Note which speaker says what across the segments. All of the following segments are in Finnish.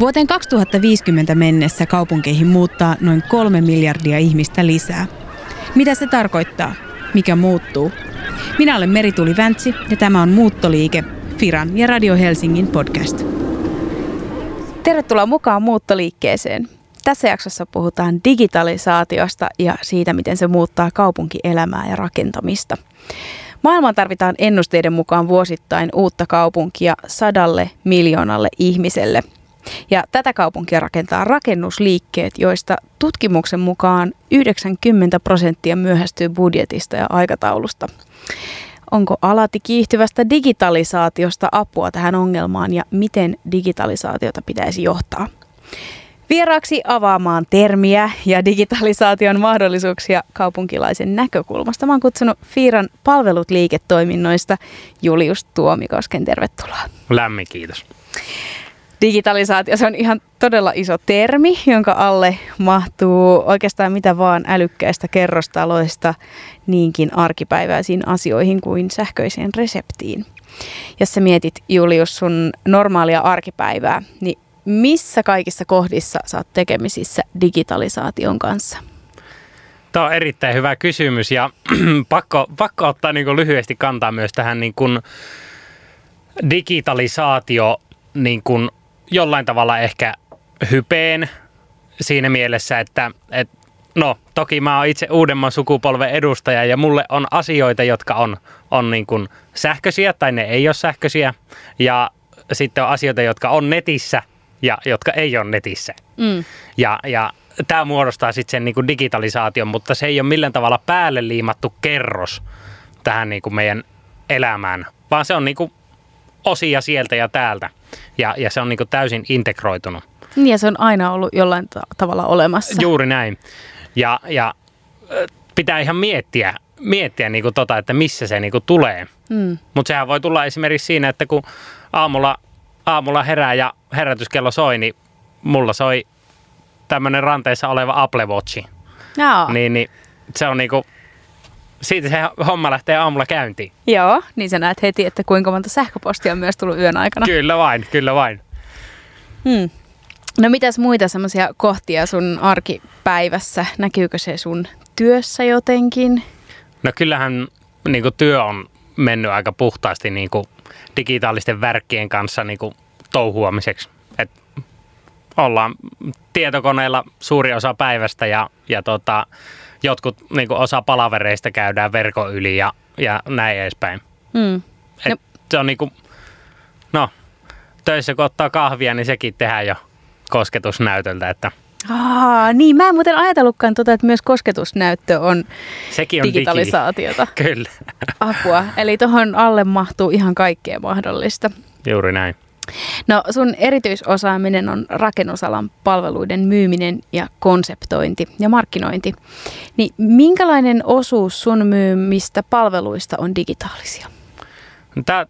Speaker 1: Vuoteen 2050 mennessä kaupunkeihin muuttaa noin kolme miljardia ihmistä lisää. Mitä se tarkoittaa? Mikä muuttuu? Minä olen Merituli Väntsi ja tämä on Muuttoliike, Firan ja Radio Helsingin podcast. Tervetuloa mukaan muuttoliikkeeseen. Tässä jaksossa puhutaan digitalisaatiosta ja siitä, miten se muuttaa kaupunkielämää ja rakentamista. Maailmaan tarvitaan ennusteiden mukaan vuosittain uutta kaupunkia sadalle miljoonalle ihmiselle. Ja tätä kaupunkia rakentaa rakennusliikkeet, joista tutkimuksen mukaan 90 prosenttia myöhästyy budjetista ja aikataulusta. Onko alati kiihtyvästä digitalisaatiosta apua tähän ongelmaan ja miten digitalisaatiota pitäisi johtaa? Vieraaksi avaamaan termiä ja digitalisaation mahdollisuuksia kaupunkilaisen näkökulmasta. Mä oon kutsunut Fiiran palvelut liiketoiminnoista Julius Tuomikosken. Tervetuloa.
Speaker 2: Lämmin kiitos.
Speaker 1: Digitalisaatio, se on ihan todella iso termi, jonka alle mahtuu oikeastaan mitä vaan älykkäistä kerrostaloista niinkin arkipäiväisiin asioihin kuin sähköiseen reseptiin. Jos sä mietit Julius sun normaalia arkipäivää, niin missä kaikissa kohdissa sä oot tekemisissä digitalisaation kanssa?
Speaker 2: Tämä on erittäin hyvä kysymys ja pakko, pakko ottaa niin lyhyesti kantaa myös tähän niin digitalisaatio niin kuin jollain tavalla ehkä hypeen siinä mielessä, että, että no toki mä oon itse uudemman sukupolven edustaja ja mulle on asioita, jotka on, on niin kuin sähköisiä tai ne ei ole sähköisiä ja sitten on asioita, jotka on netissä ja jotka ei ole netissä. Mm. Ja, ja tämä muodostaa sitten sen niinku digitalisaation, mutta se ei ole millään tavalla päälle liimattu kerros tähän niinku meidän elämään, vaan se on niinku osia sieltä ja täältä. Ja, ja se on niinku täysin integroitunut.
Speaker 1: Niin ja se on aina ollut jollain ta- tavalla olemassa.
Speaker 2: Juuri näin. Ja, ja pitää ihan miettiä, miettiä niinku tota, että missä se niinku tulee. Mm. Mutta sehän voi tulla esimerkiksi siinä, että kun aamulla aamulla herää ja herätyskello soi, niin mulla soi tämmöinen ranteessa oleva Apple Watchi.
Speaker 1: Joo.
Speaker 2: Niin, niin se on niinku, siitä se homma lähtee aamulla käyntiin.
Speaker 1: Joo, niin sä näet heti, että kuinka monta sähköpostia on myös tullut yön aikana.
Speaker 2: Kyllä vain, kyllä vain.
Speaker 1: Hmm. No mitäs muita semmoisia kohtia sun arkipäivässä? Näkyykö se sun työssä jotenkin?
Speaker 2: No kyllähän niin työ on mennyt aika puhtaasti niin kuin digitaalisten värkkien kanssa niin kuin touhuamiseksi. Et ollaan tietokoneella suuri osa päivästä ja, ja tota, jotkut niin kuin osa palavereista käydään verkon yli ja, ja näin edespäin. Mm. Et no. Se on niin kuin, no, töissä kun ottaa kahvia, niin sekin tehdään jo kosketusnäytöltä, että –
Speaker 1: Aa, niin, mä en muuten ajatellutkaan tota, että myös kosketusnäyttö on, Sekin on digitalisaatiota.
Speaker 2: Digi. Kyllä.
Speaker 1: Apua. Eli tuohon alle mahtuu ihan kaikkea mahdollista.
Speaker 2: Juuri näin.
Speaker 1: No sun erityisosaaminen on rakennusalan palveluiden myyminen ja konseptointi ja markkinointi. Niin minkälainen osuus sun myymistä palveluista on digitaalisia?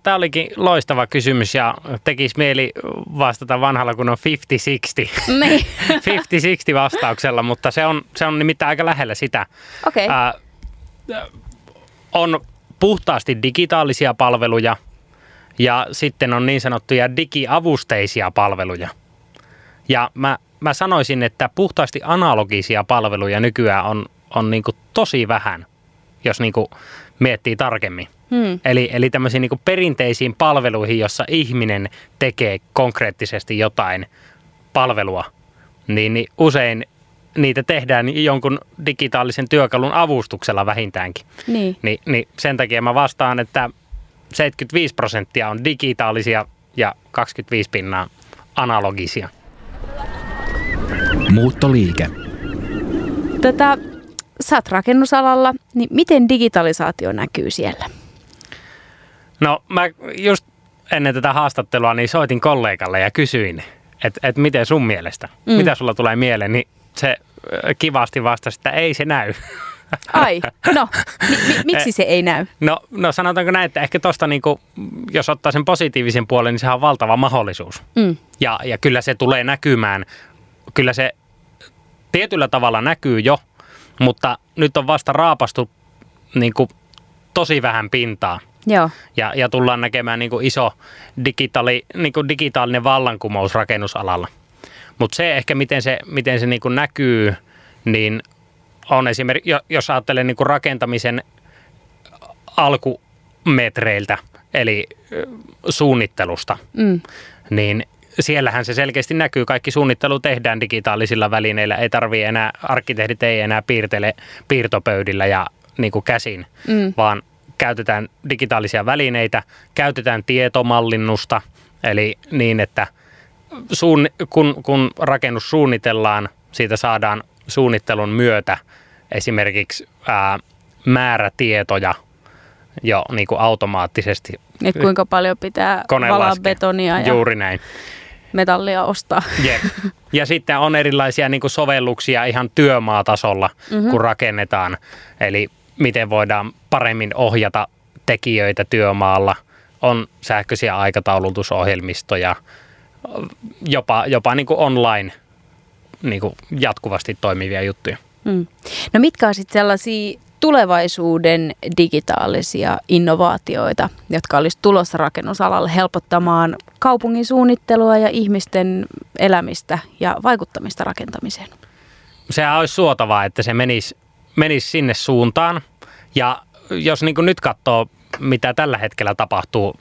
Speaker 2: Tämä olikin loistava kysymys ja tekisi mieli vastata vanhalla kun on 50-60. Niin. 50-60 vastauksella, mutta se on, se on nimittäin aika lähellä sitä.
Speaker 1: Okay. Ää,
Speaker 2: on puhtaasti digitaalisia palveluja ja sitten on niin sanottuja digiavusteisia palveluja. Ja mä, mä sanoisin, että puhtaasti analogisia palveluja nykyään on, on niin tosi vähän, jos niin miettii tarkemmin. Hmm. Eli, eli tämmöisiin niin perinteisiin palveluihin, jossa ihminen tekee konkreettisesti jotain palvelua, niin, niin usein niitä tehdään jonkun digitaalisen työkalun avustuksella vähintäänkin.
Speaker 1: Niin.
Speaker 2: Ni, niin sen takia mä vastaan, että 75 prosenttia on digitaalisia ja 25 pinnaa analogisia.
Speaker 1: Muuttoliike. Tätä, sä oot rakennusalalla, niin miten digitalisaatio näkyy siellä?
Speaker 2: No mä just ennen tätä haastattelua niin soitin kollegalle ja kysyin, että et miten sun mielestä, mm. mitä sulla tulee mieleen, niin se kivasti vastasi, että ei se näy.
Speaker 1: Ai, no, mi- mi- miksi se ei näy?
Speaker 2: No, no sanotaanko näin, että ehkä tuosta niinku, jos ottaa sen positiivisen puolen, niin sehän on valtava mahdollisuus. Mm. Ja, ja kyllä se tulee näkymään, kyllä se tietyllä tavalla näkyy jo, mutta nyt on vasta raapastu niin kuin, tosi vähän pintaa.
Speaker 1: Joo.
Speaker 2: Ja, ja tullaan näkemään niin kuin iso digitaali, niin kuin digitaalinen vallankumous rakennusalalla. Mutta se ehkä, miten se, miten se niin kuin näkyy, niin on esimerkiksi, jos ajattelee niin kuin rakentamisen alkumetreiltä, eli suunnittelusta, mm. niin siellähän se selkeästi näkyy. Kaikki suunnittelu tehdään digitaalisilla välineillä. Ei tarvii enää, arkkitehdit ei enää piirtele piirtopöydillä ja niin kuin käsin, mm. vaan käytetään digitaalisia välineitä, käytetään tietomallinnusta, eli niin, että suun, kun, kun rakennus suunnitellaan, siitä saadaan suunnittelun myötä esimerkiksi ää, määrätietoja jo niin kuin automaattisesti.
Speaker 1: Et kuinka paljon pitää valaa betonia ja
Speaker 2: Juuri näin.
Speaker 1: metallia ostaa.
Speaker 2: Jep. Ja sitten on erilaisia niin kuin sovelluksia ihan työmaatasolla, mm-hmm. kun rakennetaan. Eli miten voidaan paremmin ohjata tekijöitä työmaalla. On sähköisiä aikataulutusohjelmistoja, jopa, jopa niin kuin online niin kuin jatkuvasti toimivia juttuja. Mm.
Speaker 1: No mitkä on sitten sellaisia tulevaisuuden digitaalisia innovaatioita, jotka olisi tulossa rakennusalalle helpottamaan kaupungin suunnittelua ja ihmisten elämistä ja vaikuttamista rakentamiseen?
Speaker 2: Sehän olisi suotavaa, että se menisi, menisi sinne suuntaan. Ja jos niin nyt katsoo, mitä tällä hetkellä tapahtuu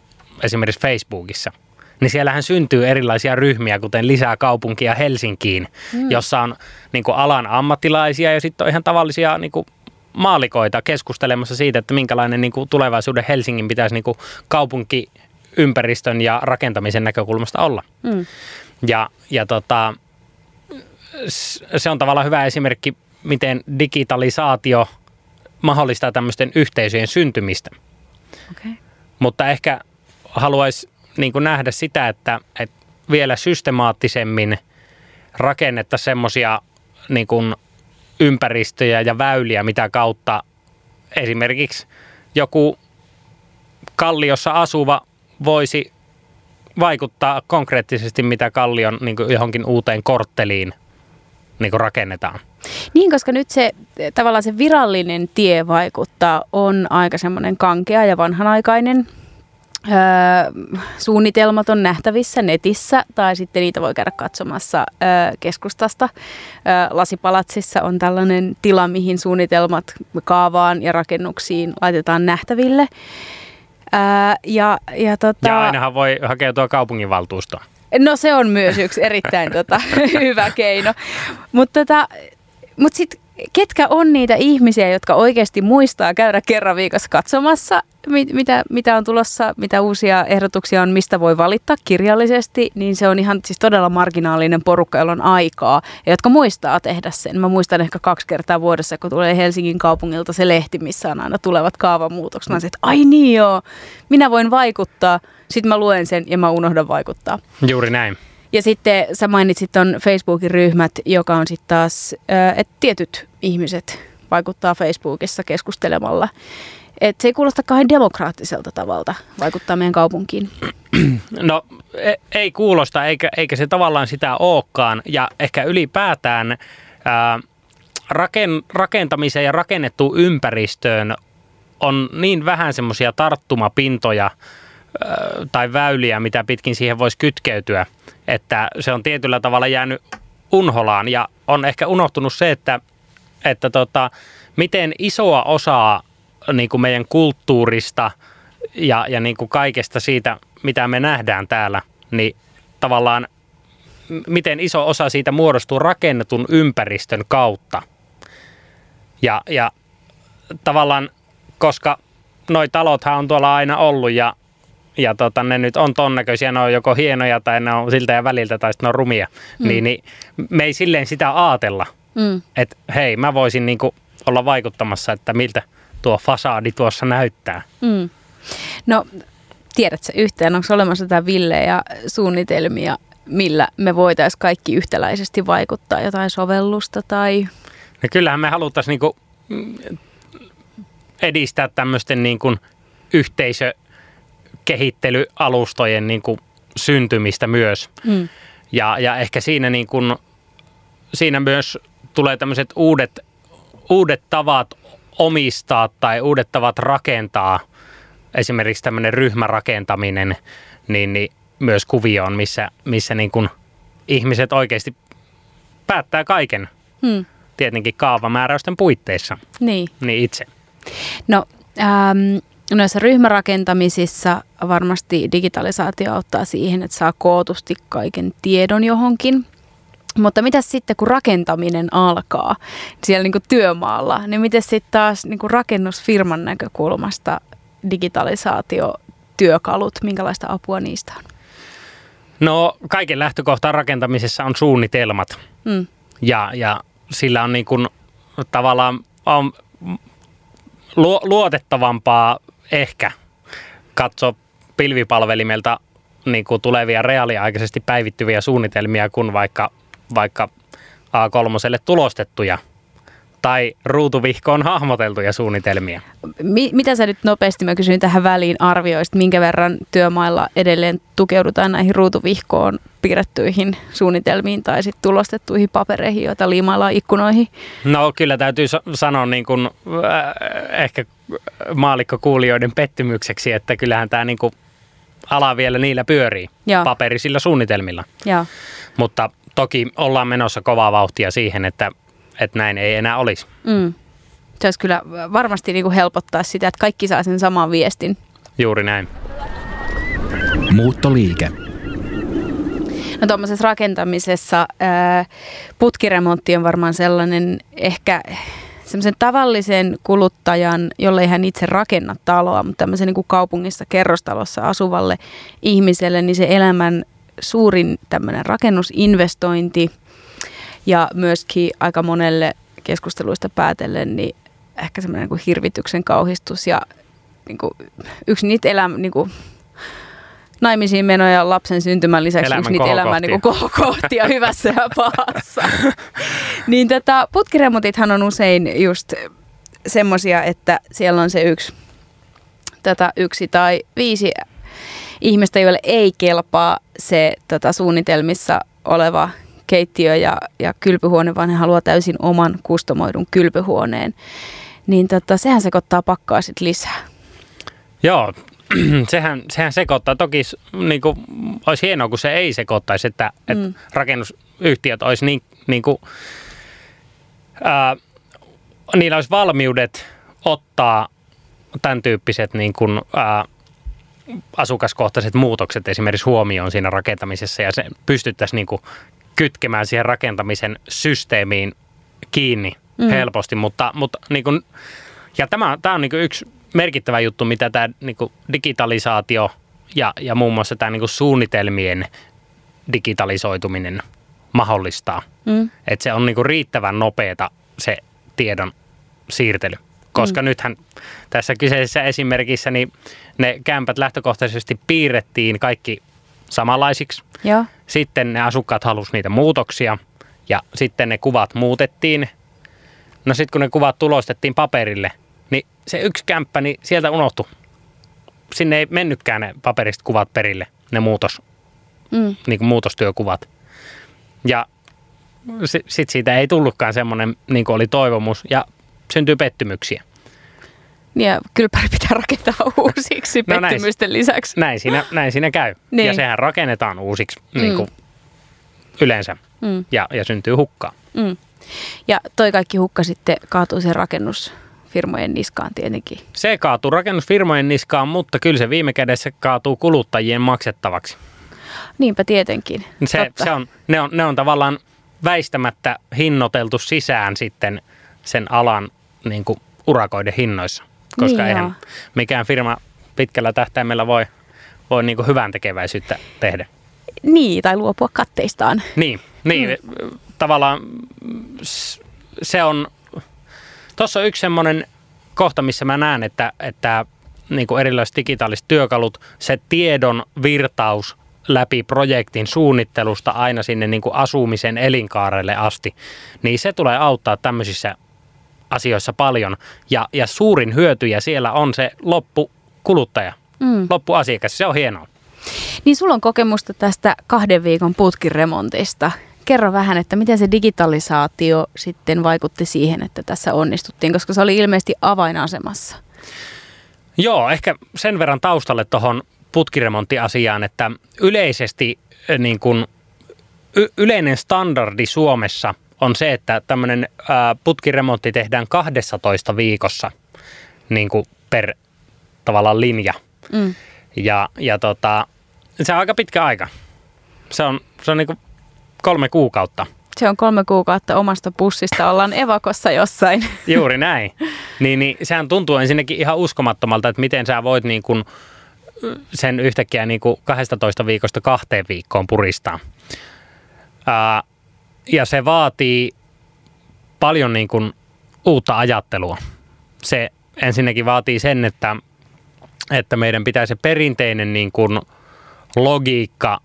Speaker 2: esimerkiksi Facebookissa – niin siellähän syntyy erilaisia ryhmiä, kuten lisää kaupunkia Helsinkiin, mm. jossa on niin kuin alan ammattilaisia ja sitten on ihan tavallisia niin kuin maalikoita keskustelemassa siitä, että minkälainen niin kuin tulevaisuuden Helsingin pitäisi niin kuin kaupunkiympäristön ja rakentamisen näkökulmasta olla. Mm. Ja, ja tota, se on tavallaan hyvä esimerkki, miten digitalisaatio mahdollistaa tämmöisten yhteisöjen syntymistä. Okay. Mutta ehkä haluaisi niin kuin nähdä sitä, että, että vielä systemaattisemmin rakennetta semmoisia niin ympäristöjä ja väyliä, mitä kautta esimerkiksi joku kalliossa asuva voisi vaikuttaa konkreettisesti, mitä kallion niin kuin johonkin uuteen kortteliin niin kuin rakennetaan.
Speaker 1: Niin, koska nyt se tavallaan se virallinen tie vaikuttaa on aika semmoinen kankea ja vanhanaikainen. Öö, suunnitelmat on nähtävissä netissä tai sitten niitä voi käydä katsomassa öö, keskustasta. Öö, Lasipalatsissa on tällainen tila, mihin suunnitelmat kaavaan ja rakennuksiin laitetaan nähtäville. Öö, ja, ja, tota,
Speaker 2: ja ainahan voi hakeutua kaupunginvaltuustoon.
Speaker 1: No se on myös yksi erittäin tota, hyvä keino. Mutta tota, mut sitten ketkä on niitä ihmisiä, jotka oikeasti muistaa käydä kerran viikossa katsomassa, mit, mitä, mitä on tulossa, mitä uusia ehdotuksia on, mistä voi valittaa kirjallisesti, niin se on ihan siis todella marginaalinen porukka, jolla on aikaa ja jotka muistaa tehdä sen. Mä muistan ehkä kaksi kertaa vuodessa, kun tulee Helsingin kaupungilta se lehti, missä on aina tulevat kaavamuutokset. Mä sanoin, että ai niin joo, minä voin vaikuttaa, sitten mä luen sen ja mä unohdan vaikuttaa.
Speaker 2: Juuri näin.
Speaker 1: Ja sitten sä mainitsit ton Facebookin ryhmät, joka on sitten taas, että tietyt ihmiset vaikuttaa Facebookissa keskustelemalla. Et se ei kuulosta kauhean demokraattiselta tavalta vaikuttaa meidän kaupunkiin.
Speaker 2: No e, ei kuulosta, eikä, eikä se tavallaan sitä olekaan. Ja ehkä ylipäätään ää, raken, rakentamiseen ja rakennettuun ympäristöön on niin vähän semmoisia tarttumapintoja ää, tai väyliä, mitä pitkin siihen voisi kytkeytyä, että se on tietyllä tavalla jäänyt unholaan. Ja on ehkä unohtunut se, että, että tota, miten isoa osaa niin kuin meidän kulttuurista ja, ja niin kuin kaikesta siitä, mitä me nähdään täällä, niin tavallaan miten iso osa siitä muodostuu rakennetun ympäristön kautta. Ja, ja tavallaan, koska noi talothan on tuolla aina ollut ja, ja tota, ne nyt on ton näköisiä, ne on joko hienoja tai ne on siltä ja väliltä tai sitten ne on rumia, mm. niin, niin me ei silleen sitä ajatella, mm. että hei mä voisin niinku olla vaikuttamassa, että miltä – tuo fasaadi tuossa näyttää. Mm.
Speaker 1: No, tiedätkö yhtään, onko olemassa jotain villejä suunnitelmia, millä me voitaisiin kaikki yhtäläisesti vaikuttaa jotain sovellusta tai...
Speaker 2: No kyllähän me haluttaisiin niinku edistää tämmöisten niinku yhteisökehittelyalustojen niinku syntymistä myös. Mm. Ja, ja ehkä siinä, niinku, siinä myös tulee tämmöiset uudet, uudet tavat omistaa tai uudet tavat rakentaa, esimerkiksi tämmöinen ryhmärakentaminen, niin, niin myös kuvioon, missä, missä niin kuin ihmiset oikeasti päättää kaiken
Speaker 1: Hmm.
Speaker 2: tietenkin kaavamääräysten puitteissa
Speaker 1: Niin.
Speaker 2: niin itse.
Speaker 1: No, ähm, noissa ryhmärakentamisissa varmasti digitalisaatio auttaa siihen, että saa kootusti kaiken tiedon johonkin. Mutta mitä sitten, kun rakentaminen alkaa siellä niin kuin työmaalla, niin miten sitten taas niin kuin rakennusfirman näkökulmasta digitalisaatio, työkalut, minkälaista apua niistä on?
Speaker 2: No kaiken lähtökohta rakentamisessa on suunnitelmat
Speaker 1: Mm.
Speaker 2: ja, ja sillä on niin kuin tavallaan on lu- luotettavampaa ehkä katsoa pilvipalvelimelta niin kuin tulevia reaaliaikaisesti päivittyviä suunnitelmia kuin vaikka, vaikka A3 tulostettuja tai ruutuvihkoon hahmoteltuja suunnitelmia.
Speaker 1: Mi- mitä sä nyt nopeasti, mä kysyin tähän väliin, arvioisit, minkä verran työmailla edelleen tukeudutaan näihin ruutuvihkoon piirrettyihin suunnitelmiin tai sitten tulostettuihin papereihin, joita liimaillaan ikkunoihin?
Speaker 2: No kyllä täytyy sa- sanoa niin kuin, äh, ehkä maalikkokuulijoiden pettymykseksi, että kyllähän tämä niin ala vielä niillä pyörii
Speaker 1: Joo.
Speaker 2: paperisilla suunnitelmilla.
Speaker 1: Joo.
Speaker 2: Mutta toki ollaan menossa kovaa vauhtia siihen, että, että näin ei enää olisi.
Speaker 1: Mm. Se olisi kyllä varmasti niin kuin helpottaa sitä, että kaikki saa sen saman viestin.
Speaker 2: Juuri näin.
Speaker 3: Muuttoliike.
Speaker 1: No tuommoisessa rakentamisessa ää, putkiremontti on varmaan sellainen ehkä semmoisen tavallisen kuluttajan, jolle ei hän itse rakenna taloa, mutta tämmöisen niin kuin kaupungissa kerrostalossa asuvalle ihmiselle, niin se elämän suurin tämmöinen rakennusinvestointi ja myöskin aika monelle keskusteluista päätellen, niin ehkä semmoinen niin kuin hirvityksen kauhistus ja niin kuin yksi niitä elämä, niin kuin naimisiin menoja ja lapsen syntymän lisäksi
Speaker 2: Elämän
Speaker 1: yksi niitä elämän niin
Speaker 2: kohokohtia.
Speaker 1: kohokohtia hyvässä ja pahassa. niin tätä putkiremontithan on usein just semmosia, että siellä on se yksi, tätä yksi tai viisi ihmistä, joille ei kelpaa se tätä suunnitelmissa oleva keittiö ja, ja kylpyhuone, vaan he haluaa täysin oman kustomoidun kylpyhuoneen. Niin tota, sehän sekoittaa pakkaa sitten lisää.
Speaker 2: Joo, sehän, sehän sekoittaa. Toki niin kuin, olisi hienoa, kun se ei sekoittaisi, että. Mm. että rakennusyhtiöt olisi niin, niin kuin, ää, niillä olisi valmiudet ottaa tämän tyyppiset niin kuin, ää, asukaskohtaiset muutokset esimerkiksi huomioon siinä rakentamisessa ja se pystyttäisiin niin kuin, kytkemään siihen rakentamisen systeemiin kiinni mm. Helposti, mutta, mutta niin kuin, ja tämä, tämä on niin yksi merkittävä juttu, mitä tämä niin digitalisaatio ja, ja muun muassa tämä niin suunnitelmien digitalisoituminen mahdollistaa.
Speaker 1: Mm.
Speaker 2: Että se on niin riittävän nopeata se tiedon siirtely. Koska mm. nythän tässä kyseisessä esimerkissä niin ne kämpät lähtökohtaisesti piirrettiin kaikki samanlaisiksi.
Speaker 1: Joo.
Speaker 2: Sitten ne asukkaat halusivat niitä muutoksia ja sitten ne kuvat muutettiin. No sitten kun ne kuvat tulostettiin paperille, niin se yksi kämppä, niin sieltä unohtui. Sinne ei mennytkään ne paperista kuvat perille, ne muutos,
Speaker 1: Mm.
Speaker 2: niin kuin muutostyökuvat. Ja sitten siitä ei tullutkaan semmoinen, niin kuin oli toivomus, ja syntyy pettymyksiä.
Speaker 1: Ja kylppäri pitää rakentaa uusiksi
Speaker 2: No näin.
Speaker 1: pettymysten lisäksi.
Speaker 2: Näin siinä, näin siinä käy.
Speaker 1: Niin.
Speaker 2: Ja sehän rakennetaan uusiksi niin kuin yleensä,
Speaker 1: Mm.
Speaker 2: ja, ja syntyy hukkaa.
Speaker 1: Mm. Ja toi kaikki hukka sitten kaatuu sen rakennusfirmojen niskaan tietenkin.
Speaker 2: Se kaatuu rakennusfirmojen niskaan, mutta kyllä se viime kädessä kaatuu kuluttajien maksettavaksi.
Speaker 1: Niinpä tietenkin.
Speaker 2: Se,
Speaker 1: Totta.
Speaker 2: se on, ne, on, ne on tavallaan väistämättä hinnoiteltu sisään sitten sen alan niin kuin urakoiden hinnoissa. Koska
Speaker 1: Niin
Speaker 2: eihän
Speaker 1: joo.
Speaker 2: mikään firma pitkällä tähtäimellä voi, voi niin kuin hyvän tekeväisyyttä tehdä.
Speaker 1: Niin, tai luopua katteistaan.
Speaker 2: Niin, niin mm. tavallaan se on, tuossa on yksi semmoinen kohta, missä mä näen, että, että niin kuin erilaiset digitaaliset työkalut, se tiedon virtaus läpi projektin suunnittelusta aina sinne niin kuin asumisen elinkaarelle asti, niin se tulee auttaa tämmöisissä asioissa paljon. Ja, ja suurin hyötyjä siellä on se loppukuluttaja,
Speaker 1: Mm.
Speaker 2: loppuasiakas. Se on hienoa.
Speaker 1: Niin sulla on kokemusta tästä kahden viikon putkiremontista. Kerro vähän, että miten se digitalisaatio sitten vaikutti siihen, että tässä onnistuttiin, koska se oli ilmeisesti avainasemassa.
Speaker 2: Joo, ehkä sen verran taustalle tuohon putkiremonttiasiaan, että yleisesti eh, niin kun y- yleinen standardi Suomessa on se, että tämmöinen putkiremontti tehdään 12 viikossa niin kuin per tavallaan linja.
Speaker 1: Mm.
Speaker 2: Ja, ja tota, se on aika pitkä aika. Se on, se on niin kuin kolme kuukautta.
Speaker 1: Se on kolme kuukautta omasta pussista, ollaan evakossa jossain.
Speaker 2: Juuri näin. Niin, niin sehän tuntuu ensinnäkin ihan uskomattomalta, että miten sä voit niin kuin sen yhtäkkiä niin kuin 12 viikosta kahteen viikkoon puristaa. Ää, ja se vaatii paljon niin kuin uutta ajattelua. Se ensinnäkin vaatii sen, että, että meidän pitää se perinteinen niin kuin logiikka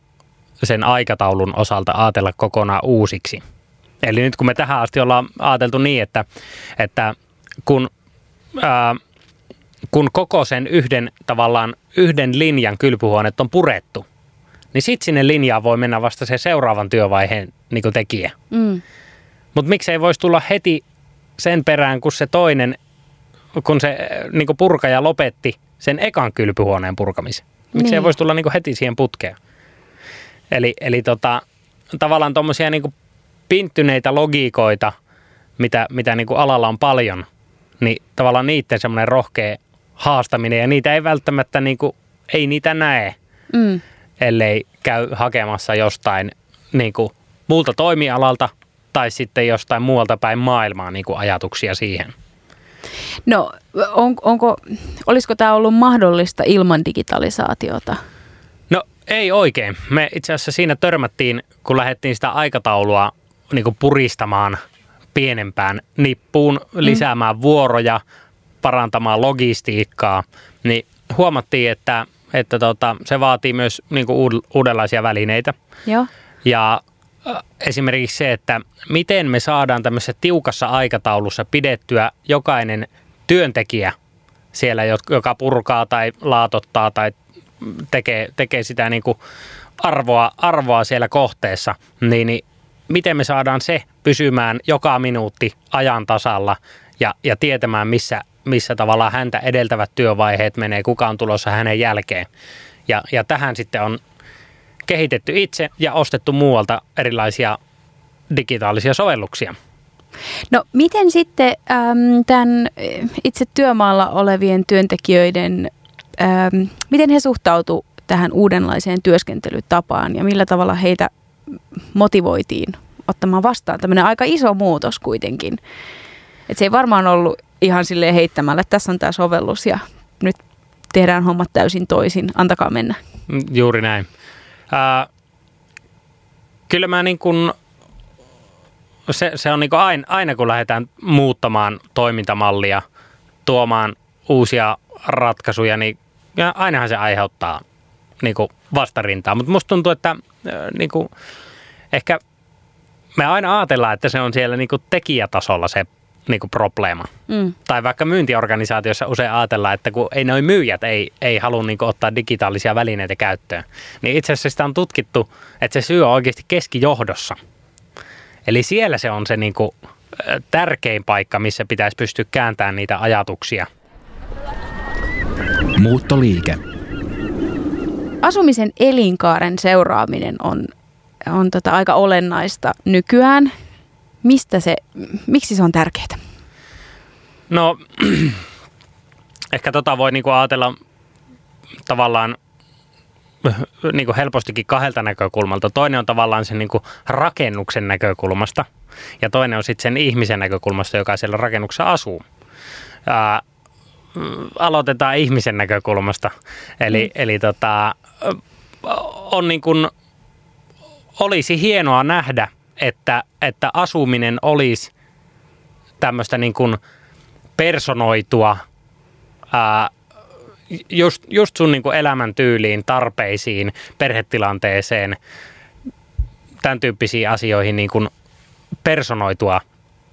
Speaker 2: sen aikataulun osalta ajatella kokonaan uusiksi. Eli nyt kun me tähän asti ollaan ajateltu niin, että, että kun, ää, kun koko sen yhden tavallaan yhden linjan kylpyhuoneet on purettu, niin sitten sinne linjaan voi mennä vasta se seuraavan työvaiheen niin tekijä.
Speaker 1: Mm.
Speaker 2: Mutta miksei voisi tulla heti sen perään, kun se toinen, kun se niin purkaja lopetti sen ekan kylpyhuoneen purkamisen. Miksei niin. voisi tulla niin heti siihen putkeen. Eli, eli tota, tavallaan tuommoisia niin pinttyneitä logiikoita, mitä, mitä niin alalla on paljon, niin tavallaan niiden semmoinen rohkea haastaminen, ja niitä ei välttämättä, niin kuin, ei niitä näe, mm. ellei käy hakemassa jostain niin kuin, muulta toimialalta tai sitten jostain muualta päin maailmaa niin kuin ajatuksia siihen.
Speaker 1: No, on, onko, olisiko tämä ollut mahdollista ilman digitalisaatiota?
Speaker 2: No ei oikein. Me itse asiassa siinä törmättiin, kun lähdettiin sitä aikataulua niin kuin puristamaan pienempään nippuun, mm. lisäämään mm. vuoroja, parantamaan logistiikkaa, niin huomattiin, että, että tota, se vaatii myös niin kuin uudenlaisia välineitä.
Speaker 1: Joo.
Speaker 2: Ja esimerkiksi se, että miten me saadaan tämmöisessä tiukassa aikataulussa pidettyä jokainen työntekijä siellä, joka purkaa tai laatottaa tai tekee, tekee sitä niin kuin arvoa, arvoa siellä kohteessa, niin, niin miten me saadaan se pysymään joka minuutti ajan tasalla ja, ja tietämään, missä, missä tavallaan häntä edeltävät työvaiheet menee, kuka on tulossa hänen jälkeen. Ja, ja tähän sitten on kehitetty itse ja ostettu muualta erilaisia digitaalisia sovelluksia.
Speaker 1: No miten sitten äm, tämän itse työmaalla olevien työntekijöiden, äm, miten he suhtautuivat tähän uudenlaiseen työskentelytapaan ja millä tavalla heitä motivoitiin ottamaan vastaan tämmöinen aika iso muutos kuitenkin. Et se ei varmaan ollut ihan sille heittämällä, että tässä on tämä sovellus ja nyt tehdään hommat täysin toisin, antakaa mennä.
Speaker 2: Juuri näin. Ää, kyllä mä niin kuin, se, se on niin kuin aina, aina kun lähdetään muuttamaan toimintamallia, tuomaan uusia ratkaisuja, niin ja ainahan se aiheuttaa niin kuin vastarintaa. Mutta musta tuntuu, että niin kuin, ehkä me aina ajatellaan, että se on siellä niin kuin tekijätasolla se niin kuin probleema. Mm. Tai vaikka myyntiorganisaatiossa usein ajatellaan, että kun ei noin myyjät ei, ei halua niin kuin ottaa digitaalisia välineitä käyttöön, niin itse asiassa sitä on tutkittu, että se syy on oikeasti keskijohdossa. Eli siellä se on se niin kuin tärkein paikka, missä pitäisi pystyä kääntämään niitä ajatuksia.
Speaker 1: Muuttoliike. Asumisen elinkaaren seuraaminen on, on tota aika olennaista nykyään Mistä se, miksi se on tärkeää?
Speaker 2: No, ehkä tota voi niinku ajatella tavallaan niinku helpostikin kahdelta näkökulmalta. Toinen on tavallaan sen niinku rakennuksen näkökulmasta ja toinen on sitten sen ihmisen näkökulmasta, joka siellä rakennuksessa asuu. Ää, aloitetaan ihmisen näkökulmasta. Eli, mm. eli tota, on niin kuin, olisi hienoa nähdä – että, että asuminen olisi tämmöistä niin kuin personoitua ää, just, just sun niin kuin elämäntyyliin, tarpeisiin, perhetilanteeseen, tämän tyyppisiin asioihin niin kuin personoitua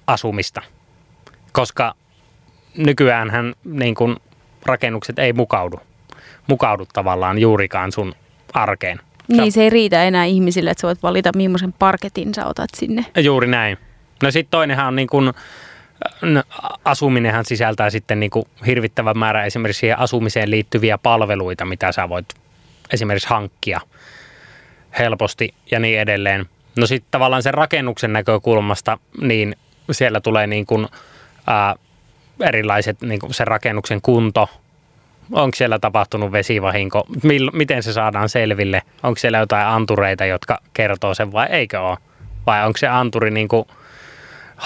Speaker 2: asumista. Koska nykyäänhän niin kuin rakennukset ei mukaudu, mukaudu tavallaan juurikaan sun arkeen.
Speaker 1: Niin, se ei riitä enää ihmisille, että sä voit valita, millaisen parketin sä otat sinne.
Speaker 2: Juuri näin. No sitten toinenhan on niin kuin, no, asuminenhan sisältää sitten niin kuin hirvittävän määrä esimerkiksi siihen asumiseen liittyviä palveluita, mitä sä voit esimerkiksi hankkia helposti ja niin edelleen. No sitten tavallaan sen rakennuksen näkökulmasta, niin siellä tulee niin kuin, ää, erilaiset niin kuin sen rakennuksen kunto, onko siellä tapahtunut vesivahinko, Mill, miten se saadaan selville, onko siellä jotain antureita, jotka kertoo sen vai eikö ole, vai onko se anturi niin kuin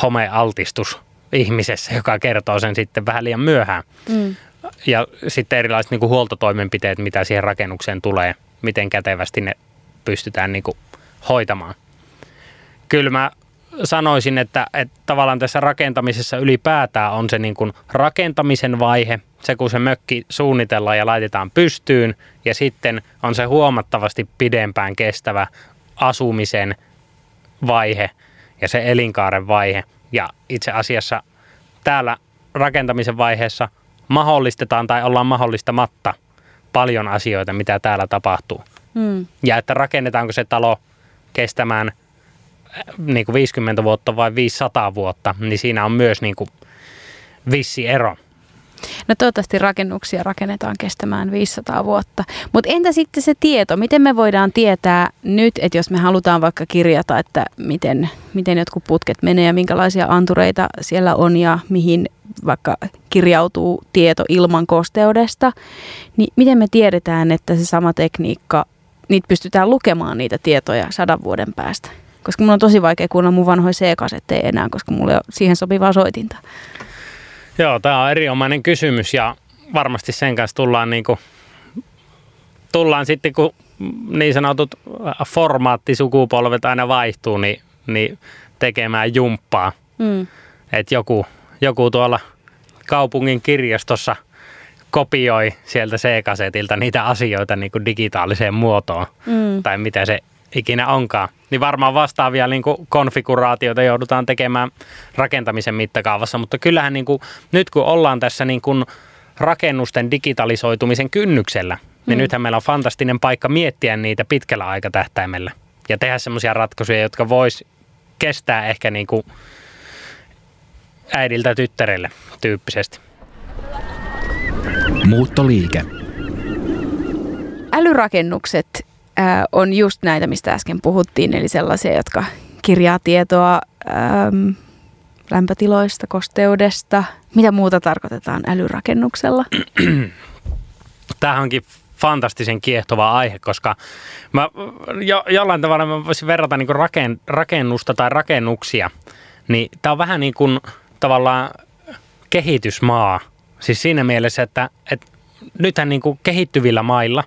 Speaker 2: homealtistus ihmisessä, joka kertoo sen sitten vähän liian myöhään. Mm. Ja sitten erilaiset niin kuin huoltotoimenpiteet, mitä siihen rakennukseen tulee, miten kätevästi ne pystytään niin kuin hoitamaan. Kyllä mä sanoisin, että, että tavallaan tässä rakentamisessa ylipäätään on se niin kuin rakentamisen vaihe, se kun se mökki suunnitellaan ja laitetaan pystyyn, ja sitten on se huomattavasti pidempään kestävä asumisen vaihe ja se elinkaaren vaihe. Ja itse asiassa täällä rakentamisen vaiheessa mahdollistetaan tai ollaan mahdollistamatta paljon asioita, mitä täällä tapahtuu. Mm. Ja että rakennetaanko se talo kestämään – niin kuin 50 vuotta vai 500 vuotta, niin siinä on myös niin kuin vissi ero.
Speaker 1: No toivottavasti rakennuksia rakennetaan kestämään 500 vuotta. Mutta entä sitten se tieto? Miten me voidaan tietää nyt, että jos me halutaan vaikka kirjata, että miten, miten jotkut putket menee ja minkälaisia antureita siellä on ja mihin vaikka kirjautuu tieto ilman kosteudesta, niin miten me tiedetään, että se sama tekniikka, niitä pystytään lukemaan niitä tietoja sadan vuoden päästä? Koska mun on tosi vaikea kuunnella mun vanhoja C-kasetteja enää, koska mulla ei ole siihen sopivaa soitinta.
Speaker 2: Joo, tämä on erinomainen kysymys ja varmasti sen kanssa tullaan, niin kuin, tullaan sitten, kun niin sanotut formaattisukupolvet aina vaihtuu, niin, niin tekemään jumppaa. Mm. Että joku, joku tuolla kaupungin kirjastossa kopioi sieltä C-kasetilta niitä asioita niin kuin digitaaliseen muotoon. Mm. Tai mitä se ikinä onkaan, niin varmaan vastaavia niin kuin konfiguraatioita joudutaan tekemään rakentamisen mittakaavassa, mutta kyllähän niin kuin, nyt kun ollaan tässä niin kuin rakennusten digitalisoitumisen kynnyksellä, niin mm. nythän meillä on fantastinen paikka miettiä niitä pitkällä aikatähtäimellä ja tehdä semmoisia ratkaisuja, jotka vois kestää ehkä niin kuin äidiltä tyttärelle tyyppisesti.
Speaker 3: Muuttoliike.
Speaker 1: Älyrakennukset on just näitä, mistä äsken puhuttiin, eli sellaisia, jotka kirjaa tietoa ähm, lämpötiloista, kosteudesta. Mitä muuta tarkoitetaan älyrakennuksella?
Speaker 2: Tämä onkin fantastisen kiehtova aihe, koska mä jo, jollain tavalla mä voisin verrata niin raken, rakennusta tai rakennuksia. Niin tämä on vähän niin kuin tavallaan kehitysmaa. Siis siinä mielessä, että, että nythän niin kuin kehittyvillä mailla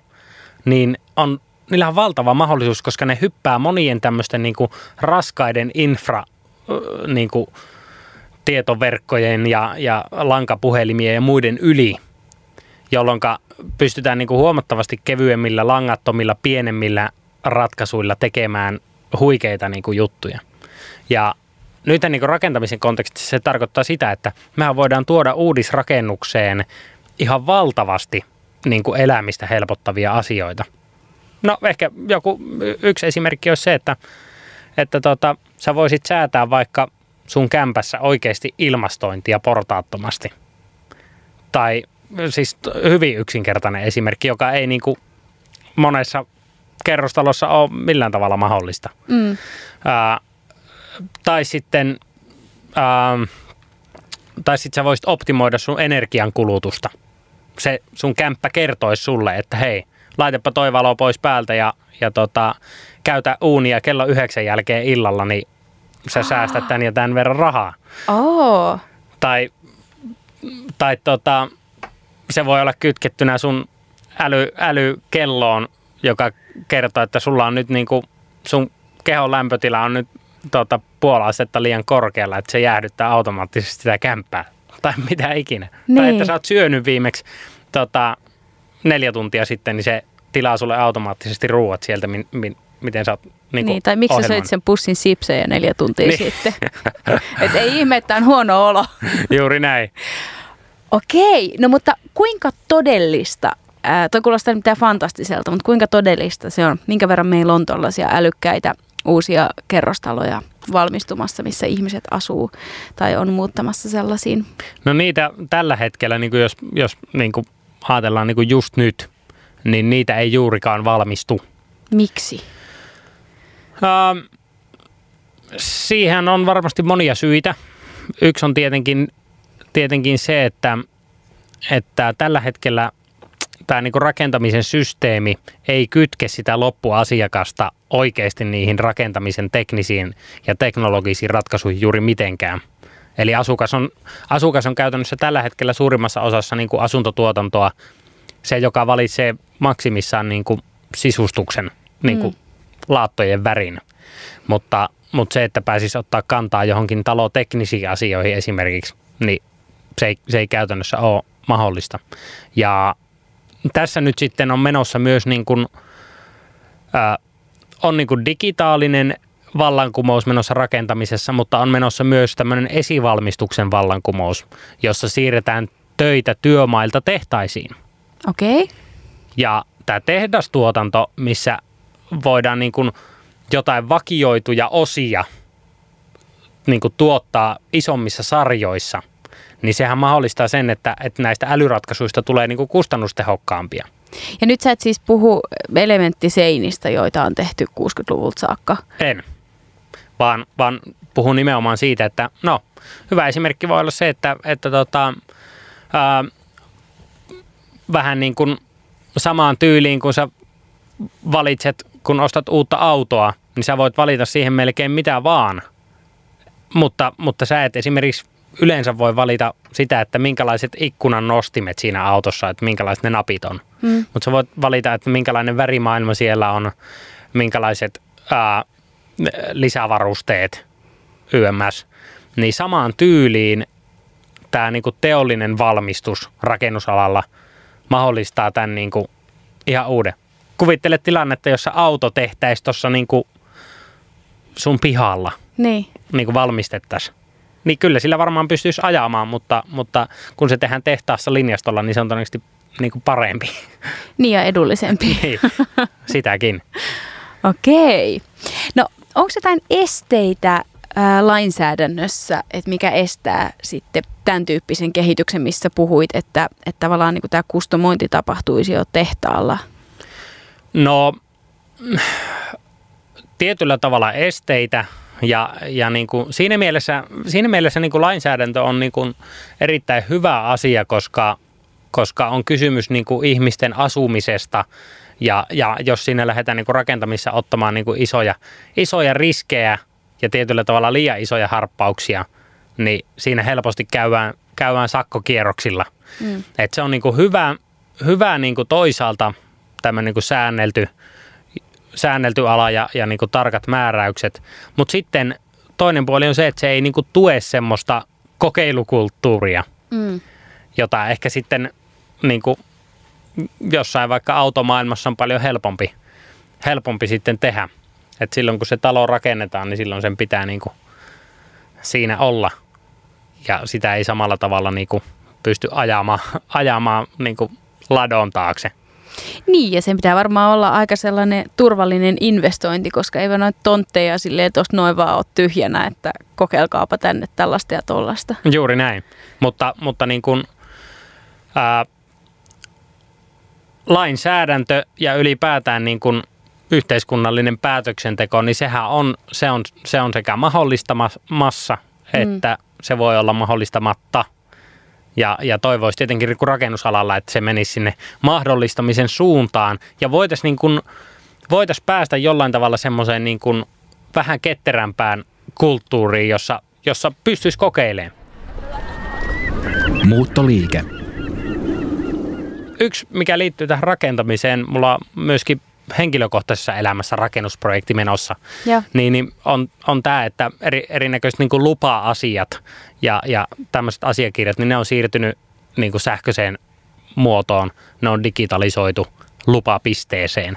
Speaker 2: niin on niillä on valtava mahdollisuus, koska ne hyppää monien tämmöisten niin kuin raskaiden infra niin kuin tietoverkkojen ja, ja lankapuhelimien ja muiden yli, jolloin pystytään niin kuin huomattavasti kevyemmillä, langattomilla, pienemmillä ratkaisuilla tekemään huikeita niin kuin juttuja. Ja nyt niin kuin rakentamisen kontekstissa se tarkoittaa sitä, että mehän voidaan tuoda uudisrakennukseen ihan valtavasti niin kuin elämistä helpottavia asioita – No ehkä joku yksi esimerkki olisi se, että, että tota, sä voisit säätää vaikka sun kämpässä oikeasti ilmastointia portaattomasti. Tai siis hyvin yksinkertainen esimerkki, joka ei niin kuin monessa kerrostalossa ole millään tavalla mahdollista. Mm. Ää, tai sitten ää, tai sitten sä voisit optimoida sun energiankulutusta. Se sun kämppä kertoisi sulle, että hei, laitepa toi valo pois päältä ja, ja tota, käytä uunia kello yhdeksän jälkeen illalla, niin sä säästät tämän ja tämän verran rahaa.
Speaker 1: Oh.
Speaker 2: Tai, tai tota, se voi olla kytkettynä sun äly, älykelloon, joka kertoo, että sulla on nyt niinku, sun kehon lämpötila on nyt tota, puola liian korkealla, että se jäähdyttää automaattisesti sitä kämppää. Tai mitä ikinä. Niin. Tai että sä oot syönyt viimeksi tota, neljä tuntia sitten, niin se tilaa sulle automaattisesti ruuat sieltä, min, min, miten sä oot niin,
Speaker 1: niin tai miksi sä söit sen pussin sipsejä neljä tuntia niin. sitten? Et ei ihme, että on huono olo.
Speaker 2: Juuri näin.
Speaker 1: Okei, no mutta kuinka todellista, ää, toi kuulostaa mitään fantastiselta, mutta kuinka todellista se on? Minkä verran meillä on tällaisia älykkäitä uusia kerrostaloja valmistumassa, missä ihmiset asuu tai on muuttamassa sellaisiin?
Speaker 2: No niitä tällä hetkellä, niin kuin jos, jos niin kuin ajatellaan niin kuin just nyt, niin niitä ei juurikaan valmistu.
Speaker 1: Miksi?
Speaker 2: Uh, siihen on varmasti monia syitä. Yksi on tietenkin, tietenkin se, että, että tällä hetkellä tämä niin rakentamisen systeemi ei kytke sitä loppuasiakasta oikeasti niihin rakentamisen teknisiin ja teknologisiin ratkaisuihin juuri mitenkään. Eli asukas on, asukas on käytännössä tällä hetkellä suurimmassa osassa niin kuin asuntotuotantoa se, joka valitsee maksimissaan niin kuin sisustuksen, niin kuin mm. laattojen värin. Mutta, mutta se, että pääsisi ottaa kantaa johonkin taloteknisiin asioihin esimerkiksi, niin se ei, se ei käytännössä ole mahdollista. Ja tässä nyt sitten on menossa myös niin kuin, ää, on niin kuin digitaalinen vallankumous menossa rakentamisessa, mutta on menossa myös tämmöinen esivalmistuksen vallankumous, jossa siirretään töitä työmailta tehtaisiin.
Speaker 1: Okei. Okay.
Speaker 2: Ja tämä tehdastuotanto, missä voidaan niin kuin jotain vakioituja osia niin kuin tuottaa isommissa sarjoissa, niin sehän mahdollistaa sen, että, että näistä älyratkaisuista tulee niin kuin kustannustehokkaampia.
Speaker 1: Ja nyt sä et siis puhu elementtiseinistä, joita on tehty 60-luvulta saakka.
Speaker 2: En, vaan, vaan puhun nimenomaan siitä, että no, hyvä esimerkki voi olla se, että, että tota, ää, vähän niin kuin samaan tyyliin, kun sä valitset, kun ostat uutta autoa, niin sä voit valita siihen melkein mitä vaan. Mutta, mutta sä et esimerkiksi yleensä voi valita sitä, että minkälaiset ikkunan nostimet siinä autossa, että minkälaiset ne napit on. Mm. Mutta sä voit valita, että minkälainen värimaailma siellä on, minkälaiset ää, lisävarusteet YMS. Niin samaan tyyliin tämä niinku teollinen valmistus rakennusalalla mahdollistaa tämän niinku ihan uuden. Kuvittele tilannetta, jossa auto tehtäisiin tuossa niinku sun pihalla.
Speaker 1: Niin.
Speaker 2: Niinku valmistettaisiin niin kyllä sillä varmaan pystyisi ajamaan, mutta, mutta kun se tehdään tehtaassa linjastolla, niin se on todennäköisesti niin kuin parempi.
Speaker 1: Niin ja edullisempi.
Speaker 2: niin, sitäkin.
Speaker 1: Okei. No onko jotain esteitä ää, lainsäädännössä, että mikä estää sitten tämän tyyppisen kehityksen, missä puhuit, että, että tavallaan niin tämä kustomointi tapahtuisi jo tehtaalla?
Speaker 2: No tietyllä tavalla esteitä, ja, ja niin kuin siinä mielessä, siinä mielessä niin kuin lainsäädäntö on niin kuin erittäin hyvä asia, koska, koska on kysymys niin kuin ihmisten asumisesta ja, ja jos siinä lähdetään niin kuin rakentamissa ottamaan niin kuin isoja, isoja riskejä ja tietyllä tavalla liian isoja harppauksia, niin siinä helposti käydään, käydään sakkokierroksilla. Mm. Et se on niin kuin hyvä, hyvä niin kuin toisaalta tämmöinen niin kuin säännelty – säännelty ala ja, ja niin kuin tarkat määräykset. Mutta sitten toinen puoli on se, että se ei niin kuin tue semmoista kokeilukulttuuria, mm. jota ehkä sitten niin kuin jossain vaikka automaailmassa on paljon helpompi, helpompi sitten tehdä. Et silloin kun se talo rakennetaan, niin silloin sen pitää niin kuin siinä olla. Ja sitä ei samalla tavalla niin kuin pysty ajamaan, ajamaan niin kuin ladon taakse.
Speaker 1: Niin, ja sen pitää varmaan olla aika sellainen turvallinen investointi, koska ei noita tontteja silleen tuosta noin vaan ole tyhjänä, että kokeilkaapa tänne tällaista ja tollasta.
Speaker 2: Juuri näin, mutta, mutta niin kuin, ää, lainsäädäntö ja ylipäätään niin kuin yhteiskunnallinen päätöksenteko, niin sehän on, se on, se on sekä mahdollistamassa, mm. että mm. se voi olla mahdollistamatta – ja, ja toivoisi tietenkin rakennusalalla, että se menisi sinne mahdollistamisen suuntaan ja voitaisiin niin kuin, voitais päästä jollain tavalla semmoiseen niin kuin vähän ketterämpään kulttuuriin, jossa, jossa pystyisi kokeilemaan. Muuttoliike. Yksi, mikä liittyy tähän rakentamiseen, mulla on myöskin henkilökohtaisessa elämässä rakennusprojekti menossa, ja. niin, niin on, on tämä, että eri, erinäköiset niin lupa-asiat ja, ja tämmöiset asiakirjat, niin ne on siirtynyt niin kuin sähköiseen muotoon. Ne on digitalisoitu lupapisteeseen,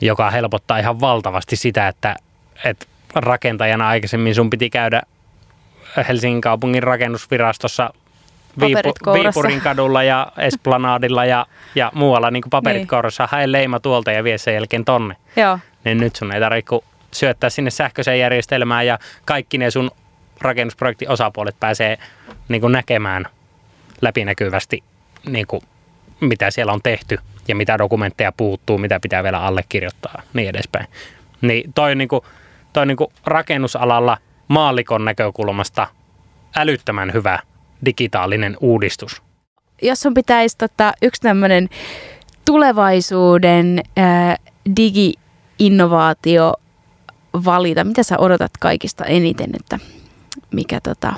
Speaker 2: joka helpottaa ihan valtavasti sitä, että, että rakentajana aikaisemmin sun piti käydä Helsingin kaupungin rakennusvirastossa Viipu, Viipurin kadulla ja Esplanadilla ja, ja muualla niin paperit niin. kourassa, hae leima tuolta ja vie sen jälkeen tonne.
Speaker 1: Joo.
Speaker 2: Niin nyt sun ei tarvitse syöttää sinne sähköiseen järjestelmään ja kaikki ne sun rakennusprojektin osapuolet pääsee niin kuin näkemään läpinäkyvästi, niin kuin, mitä siellä on tehty ja mitä dokumentteja puuttuu, mitä pitää vielä allekirjoittaa, niin edespäin. Niin toi, niin kuin, toi niin kuin rakennusalalla maallikon näkökulmasta älyttömän hyvä digitaalinen uudistus.
Speaker 1: Jos sun pitäisi tota, yksi tämmöinen tulevaisuuden ää, digi-innovaatio valita, mitä sä odotat kaikista eniten, että mikä tota,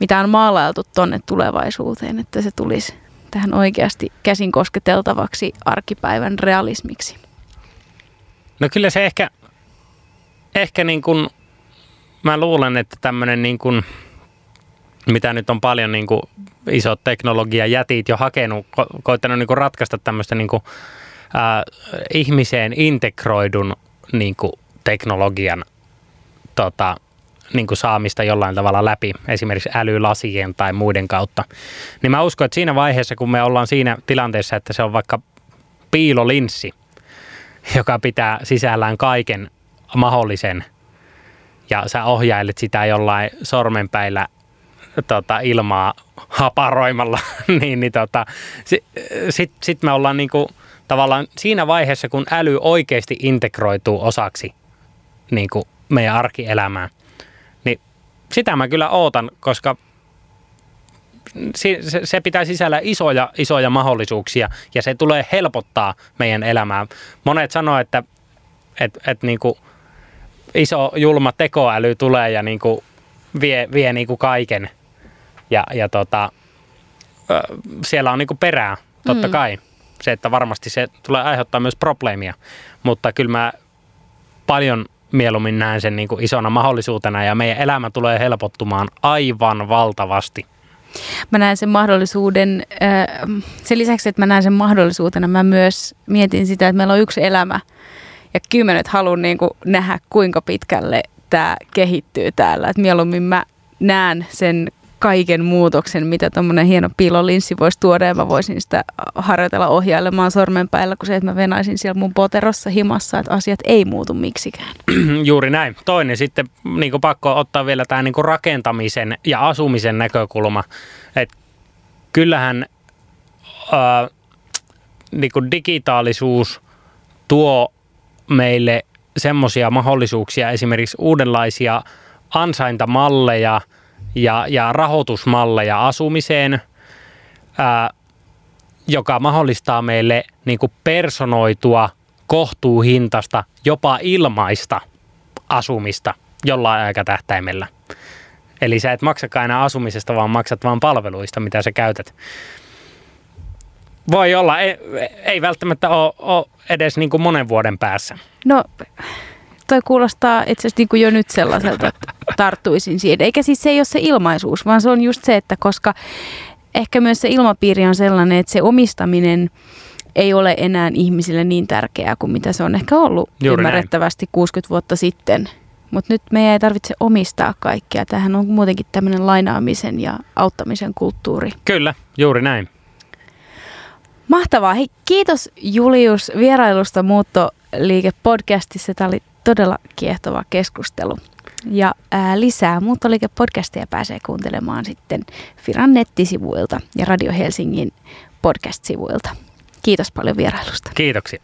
Speaker 1: mitä on maalailtu tonne tulevaisuuteen, että se tulisi tähän oikeasti käsin kosketeltavaksi arkipäivän realismiksi?
Speaker 2: No kyllä se ehkä, ehkä niin kuin, mä luulen, että tämmöinen niin kuin, mitä nyt on paljon niin kuin isot teknologiajätit jo hakenut, ko- koittanut niin kuin ratkaista tämmöistä niin kuin, ää, ihmiseen integroidun niin kuin teknologian tota, niin kuin saamista jollain tavalla läpi, esimerkiksi älylasien tai muiden kautta. Niin mä uskon, että siinä vaiheessa, kun me ollaan siinä tilanteessa, että se on vaikka piilolinssi, joka pitää sisällään kaiken mahdollisen, ja sä ohjailet sitä jollain sormenpäillä tota, ilmaa haparoimalla, niin, niin tota, sitten sit, sit me ollaan niinku, tavallaan siinä vaiheessa, kun äly oikeasti integroituu osaksi niinku, meidän arkielämään, niin sitä mä kyllä ootan, koska se, pitää sisällä isoja, isoja mahdollisuuksia ja se tulee helpottaa meidän elämää. Monet sanoo, että et, et niinku iso julma tekoäly tulee ja niinku vie, vie niinku kaiken ja, ja tota, siellä on niinku perää, totta mm. kai. Se, että varmasti se tulee aiheuttaa myös probleemia, mutta kyllä mä paljon mieluummin näen sen niinku isona mahdollisuutena ja meidän elämä tulee helpottumaan aivan valtavasti.
Speaker 1: Mä näen sen mahdollisuuden, sen lisäksi, että mä näen sen mahdollisuutena, mä myös mietin sitä, että meillä on yksi elämä ja kymmenet haluan niin nähdä, kuinka pitkälle tämä kehittyy täällä. Et mieluummin mä näen sen kaiken muutoksen, mitä tuommoinen hieno piilolinssi voisi tuoda ja mä voisin sitä harjoitella ohjailemaan sormenpäillä, kun se, että mä venaisin siellä mun poterossa himassa, että asiat ei muutu miksikään.
Speaker 2: Juuri näin. Toinen sitten niin kuin pakko ottaa vielä tämä niin rakentamisen ja asumisen näkökulma. että kyllähän ää, niin kuin digitaalisuus tuo meille semmoisia mahdollisuuksia, esimerkiksi uudenlaisia ansaintamalleja – ja, ja rahoitusmalleja asumiseen, ää, joka mahdollistaa meille niin kuin personoitua kohtuuhintasta, jopa ilmaista asumista jollain aikatähtäimellä. Eli sä et maksakaan enää asumisesta, vaan maksat vaan palveluista, mitä sä käytät. Voi olla, ei, ei välttämättä ole, ole edes niin kuin monen vuoden päässä.
Speaker 1: No toi kuulostaa itse asiassa niin kuin jo nyt sellaiselta, että tarttuisin siihen. Eikä siis se ei ole se ilmaisuus, vaan se on just se, että koska ehkä myös se ilmapiiri on sellainen, että se omistaminen ei ole enää ihmisille niin tärkeää kuin mitä se on ehkä ollut Juuri ymmärrettävästi näin. 60 vuotta sitten. Mutta nyt meidän ei tarvitse omistaa kaikkea. Tähän on muutenkin tämmöinen lainaamisen ja auttamisen kulttuuri.
Speaker 2: Kyllä, juuri näin.
Speaker 1: Mahtavaa. Hei, kiitos Julius vierailusta Muuttoliike-podcastissa. Tämä oli todella kiehtova keskustelu. Ja ää, lisää muuttoliike-podcastia pääsee kuuntelemaan sitten Firan nettisivuilta ja Radio Helsingin podcast-sivuilta. Kiitos paljon vierailusta.
Speaker 2: Kiitoksia.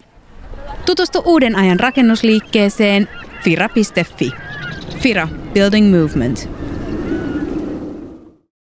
Speaker 4: Tutustu uuden ajan rakennusliikkeeseen fira.fi. Fira Building Movement.